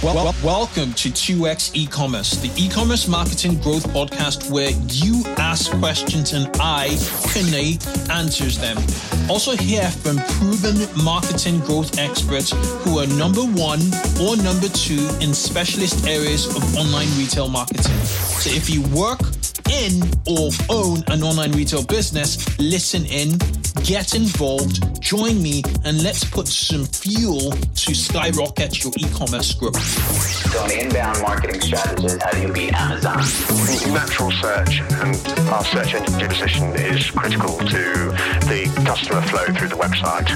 Well, well, welcome to 2x e-commerce, the e-commerce marketing growth podcast where you ask questions and I, Kunle, answers them. Also hear from proven marketing growth experts who are number one or number two in specialist areas of online retail marketing. So if you work in or own an online retail business, listen in, get involved, join me, and let's put some fuel to skyrocket your e-commerce growth. So an inbound marketing strategist, how do you beat Amazon? Natural search and our search engine position is critical to the customer flow through the website.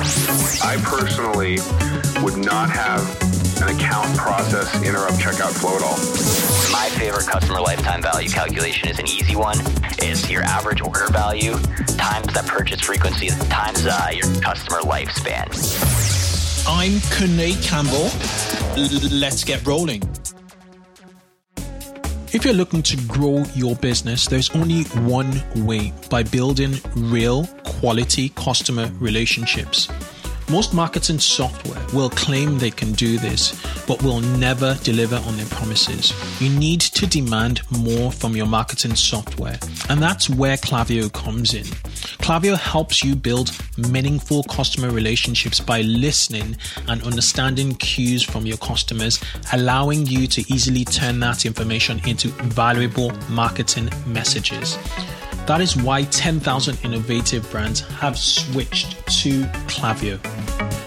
I personally would not have an account process interrupt checkout flow at all. My favorite customer lifetime value calculation is an easy one. It's your average order value times that purchase frequency times uh, your customer lifespan. I'm Kunle Campbell. Let's get rolling. If you're looking to grow your business, there's only one way by building real quality customer relationships. Most marketing software will claim they can do this, but will never deliver on their promises. You need to demand more from your marketing software, and that's where Klaviyo comes in. Klaviyo helps you build meaningful customer relationships by listening and understanding cues from your customers, allowing you to easily turn that information into valuable marketing messages. That is why 10,000 innovative brands have switched to Klaviyo.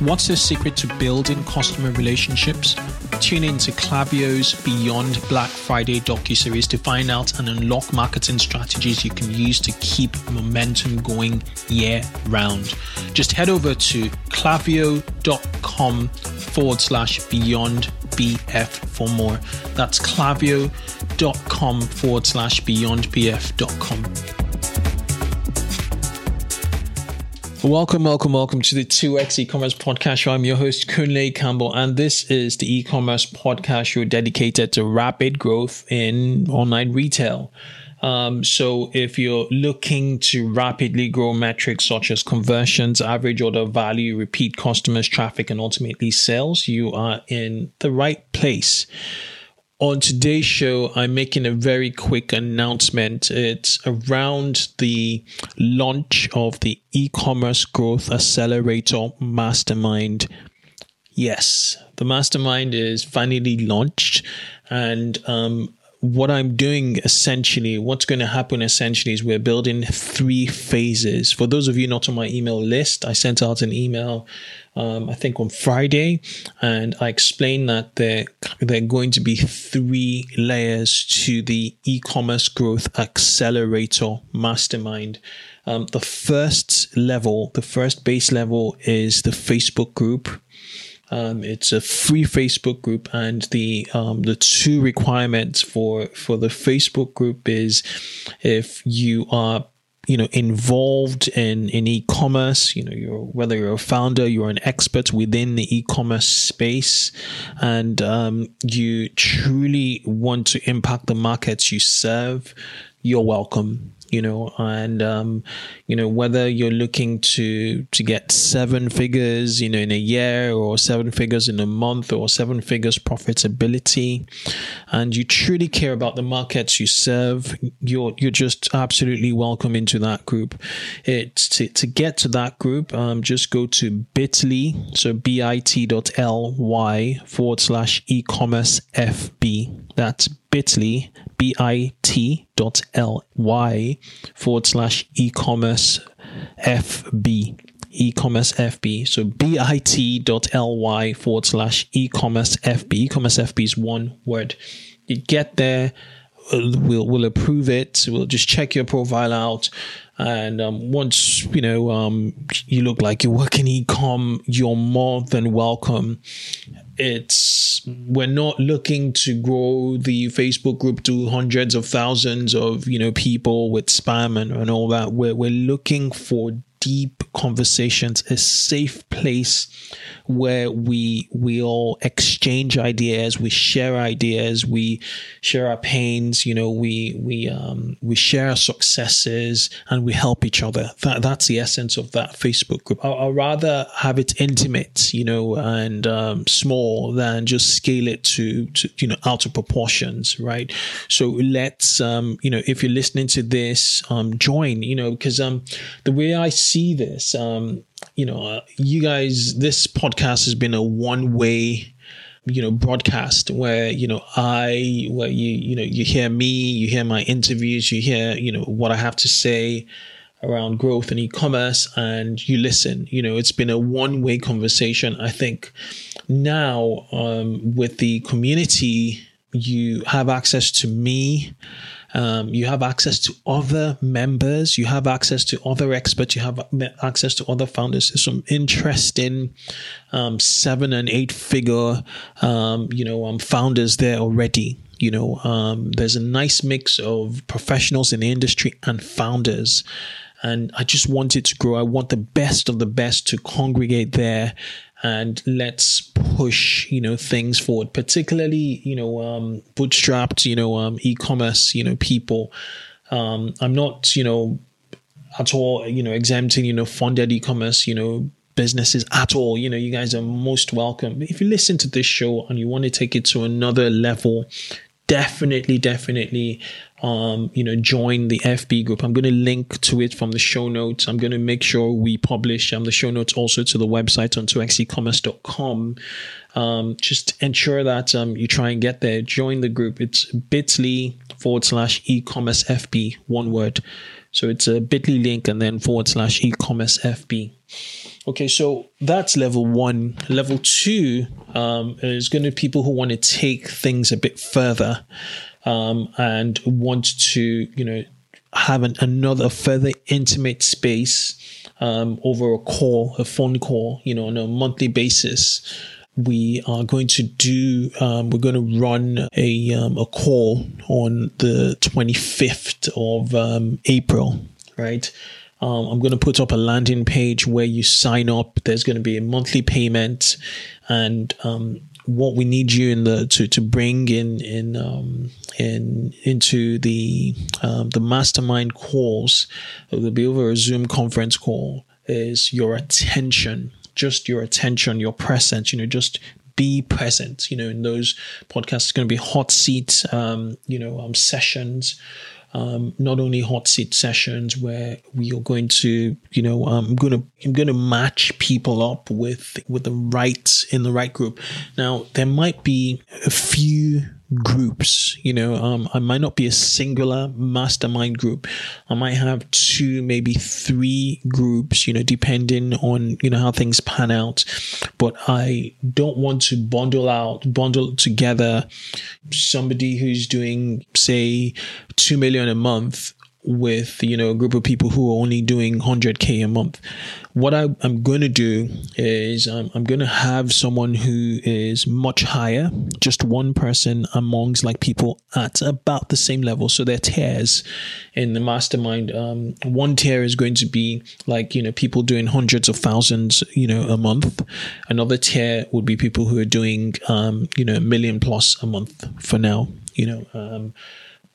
What's the secret to building customer relationships? Tune in to Klaviyo's Beyond Black Friday docu-series to find out and unlock marketing strategies you can use to keep momentum going year round. Just head over to klaviyo.com forward slash beyond BF for more. That's klaviyo.com forward slash beyond BF.com. Welcome, welcome, welcome to the 2x e-commerce podcast show. I'm your host, Kunle Campbell, and this is the e-commerce podcast show dedicated to rapid growth in online retail. Um, so if you're looking to rapidly grow metrics such as conversions, average order value, repeat customers, traffic, and ultimately sales, you are in the right place. On today's show, I'm making a very quick announcement. It's around the launch of the e commerce growth accelerator mastermind. Yes, the mastermind is finally launched, and um, what I'm doing essentially, what's going to happen essentially is we're building three phases. For those of you not on my email list, I sent out an email um, I think on Friday, and I explained that there there are going to be three layers to the e-commerce growth accelerator mastermind. Um, the first level, the first base level, is the Facebook group. Um, it's a free Facebook group, and the um, the two requirements for for the Facebook group is if you are you know involved in in e-commerce you know you're whether you're a founder you're an expert within the e-commerce space and um, you truly want to impact the markets you serve you're welcome you know and um, you know whether you're looking to to get seven figures you know in a year or seven figures in a month or seven figures profitability and you truly care about the markets you serve you're you're just absolutely welcome into that group. It's to, to get to that group um, just go to bit.ly so bit.ly forward slash e-commerce fb that's bit.ly bit.ly forward slash e-commerce fb e-commerce fb so bit.ly forward slash e-commerce fb e-commerce fb is one word. You get there we'll we'll approve it. We'll just check your profile out. And um, once you know um, you look like you work in e-com you're more than welcome it's we're not looking to grow the facebook group to hundreds of thousands of you know people with spam and, and all that. We're, we're looking for deep conversations, a safe place where we we all exchange ideas, we share ideas, we share our pains, you know, we we um we share our successes and we help each other. That that's the essence of that Facebook group. I, I'd rather have it intimate, you know, and um, small than just scale it to, to you know out of proportions, right? So let's um you know if you're listening to this, um join, you know, because um the way I see this, um you know, uh, you guys, this podcast has been a one way you know broadcast where you know i where you you know you hear me you hear my interviews you hear you know what i have to say around growth and e-commerce and you listen. You know it's been a one-way conversation. I think now um, with the community you have access to me um, you have access to other members. You have access to other experts. You have access to other founders. There's some interesting um, seven and eight figure, um, you know, um, founders there already. You know, um, there's a nice mix of professionals in the industry and founders and I just want it to grow. I want the best of the best to congregate there and let's push you know things forward particularly you know um, bootstrapped you know um, e-commerce you know people. Um, i'm not you know at all you know exempting you know funded e-commerce you know businesses at all. You know you guys are most welcome. If you listen to this show and you want to take it to another level definitely definitely um, you know, join the FB group. I'm going to link to it from the show notes. I'm going to make sure we publish um, the show notes also to the website on 2xecommerce.com. Um, just ensure that um, you try and get there. Join the group. It's bit.ly forward slash e-commerce FB, one word. So it's a bit.ly link and then forward slash e-commerce FB. Okay, so that's level one. Level two um, is going to be people who want to take things a bit further um, and want to, you know, have an, another further intimate space um, over a call, a phone call, you know, on a monthly basis. We are going to do, um, we're going to run a, um, a call on the 25th of um, April, right? Um, I'm going to put up a landing page where you sign up. There's going to be a monthly payment, and um, what we need you in the to to bring in in um, in into the um, the mastermind calls. It will be over a Zoom conference call. Is your attention, just your attention, your presence. You know, just be present. You know, in those podcasts, it's going to be hot seat. Um, you know, um, sessions um, not only hot seat sessions where we are going to, you know, um, I'm gonna I'm gonna match people up with with the right in the right group. Now there might be a few groups. You know, um, I might not be a singular mastermind group. I might have two, maybe three groups, you know, depending on, you know, how things pan out. But I don't want to bundle out, bundle together somebody who's doing, say, 2 million a month with you know a group of people who are only doing 100k a month. What I, am going to do is um, I'm going to have someone who is much higher just one person amongst like people at about the same level. So they're tiers in the mastermind um, one tier is going to be like you know people doing hundreds of thousands you know a month. Another tier would be people who are doing um, you know a million plus a month for now you know um,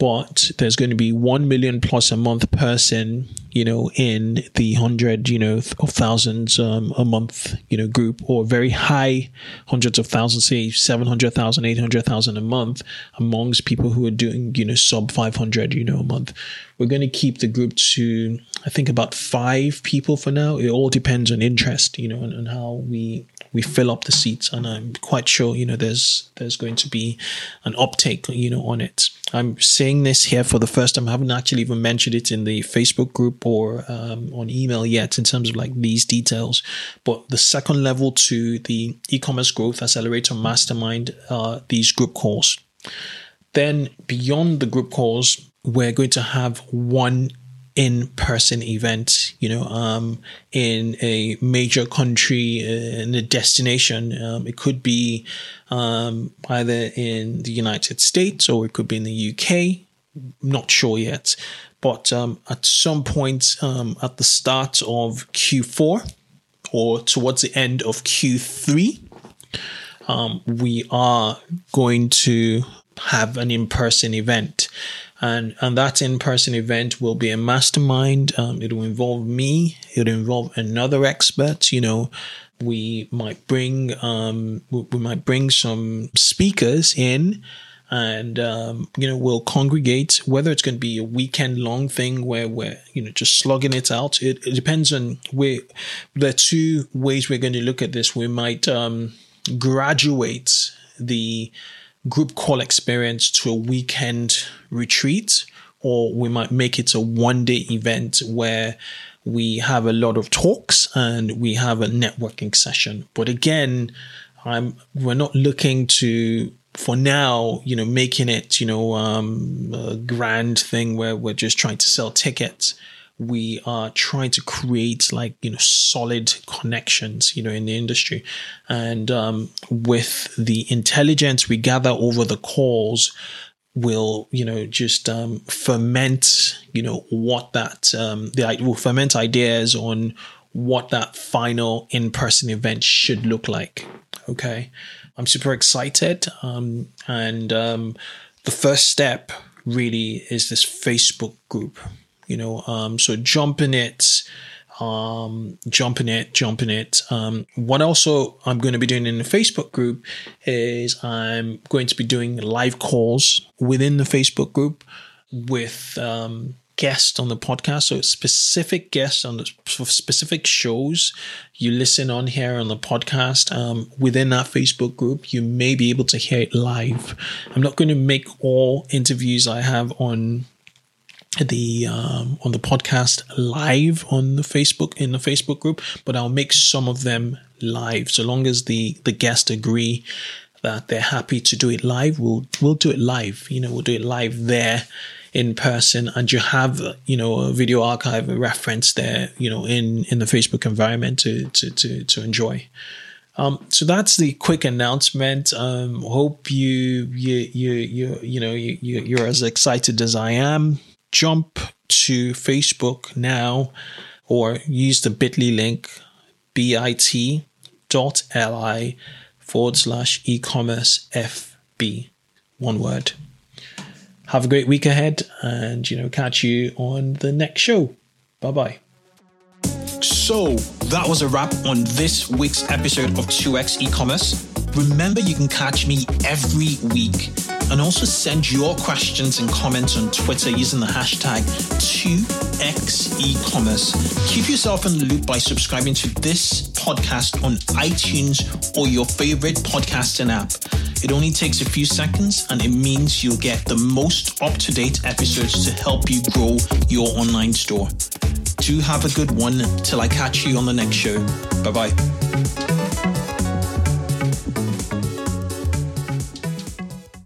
but there's going to be 1 million plus a month person you know in the 100 you know of thousands um, a month you know group or very high hundreds of thousands say 700,000 800,000 a month amongst people who are doing you know sub 500 you know a month. We're going to keep the group to i think about 5 people for now. It all depends on interest you know and, and how we we fill up the seats and i'm quite sure you know there's there's going to be an uptake you know on it. I'm saying this here for the first time. I haven't actually even mentioned it in the facebook group or um, on email yet in terms of like these details but the second level to the e-commerce growth accelerator mastermind are these group calls then beyond the group calls we're going to have one in-person event, you know, um, in a major country, in a destination. Um, it could be um, either in the United States or it could be in the UK. Not sure yet, but um, at some point um, at the start of Q4 or towards the end of Q3, um, we are going to have an in-person event. And and that in-person event will be a mastermind. Um, it'll involve me. It'll involve another expert. You know we might bring um, we might bring some speakers in and um, you know we'll congregate whether it's going to be a weekend long thing where we're you know just slugging it out it, it depends on where there are two ways we're going to look at this we might um, graduate the group call experience to a weekend retreat, or we might make it a one day event where we have a lot of talks and we have a networking session. But again, I'm we're not looking to for now, you know, making it, you know, um, a grand thing where we're just trying to sell tickets. We are trying to create like you know solid connections you know in the industry. And um, with the intelligence we gather over the calls will you know just um, ferment you know what that um, the will ferment ideas on what that final in-person event should look like. Okay i'm super excited um, and um, the first step really is this facebook group you know, um, so jumping it, um, jumping it, jumping it. Um, what also I'm going to be doing in the Facebook group is I'm going to be doing live calls within the Facebook group with um, guests on the podcast. So specific guests on the specific shows you listen on here on the podcast um, within that Facebook group, you may be able to hear it live. I'm not going to make all interviews I have on the um, on the podcast live on the Facebook in the Facebook group, but I'll make some of them live. So long as the the guests agree that they're happy to do it live, we'll we'll do it live. You know, we'll do it live there in person, and you have you know a video archive, a reference there, you know, in in the Facebook environment to to to to enjoy. Um, so that's the quick announcement. Um, hope you you you you you know you you're as excited as I am jump to Facebook now or use the bit.ly link bit.ly forward slash e-commerce FB. One word. Have a great week ahead and, you know, catch you on the next show. Bye bye. So that was a wrap on this week's episode of 2x e-commerce. Remember, you can catch me every week and also send your questions and comments on Twitter using the hashtag 2xecommerce. Keep yourself in the loop by subscribing to this podcast on iTunes or your favorite podcasting app. It only takes a few seconds and it means you'll get the most up to date episodes to help you grow your online store. Do have a good one till I catch you on the next show. Bye bye.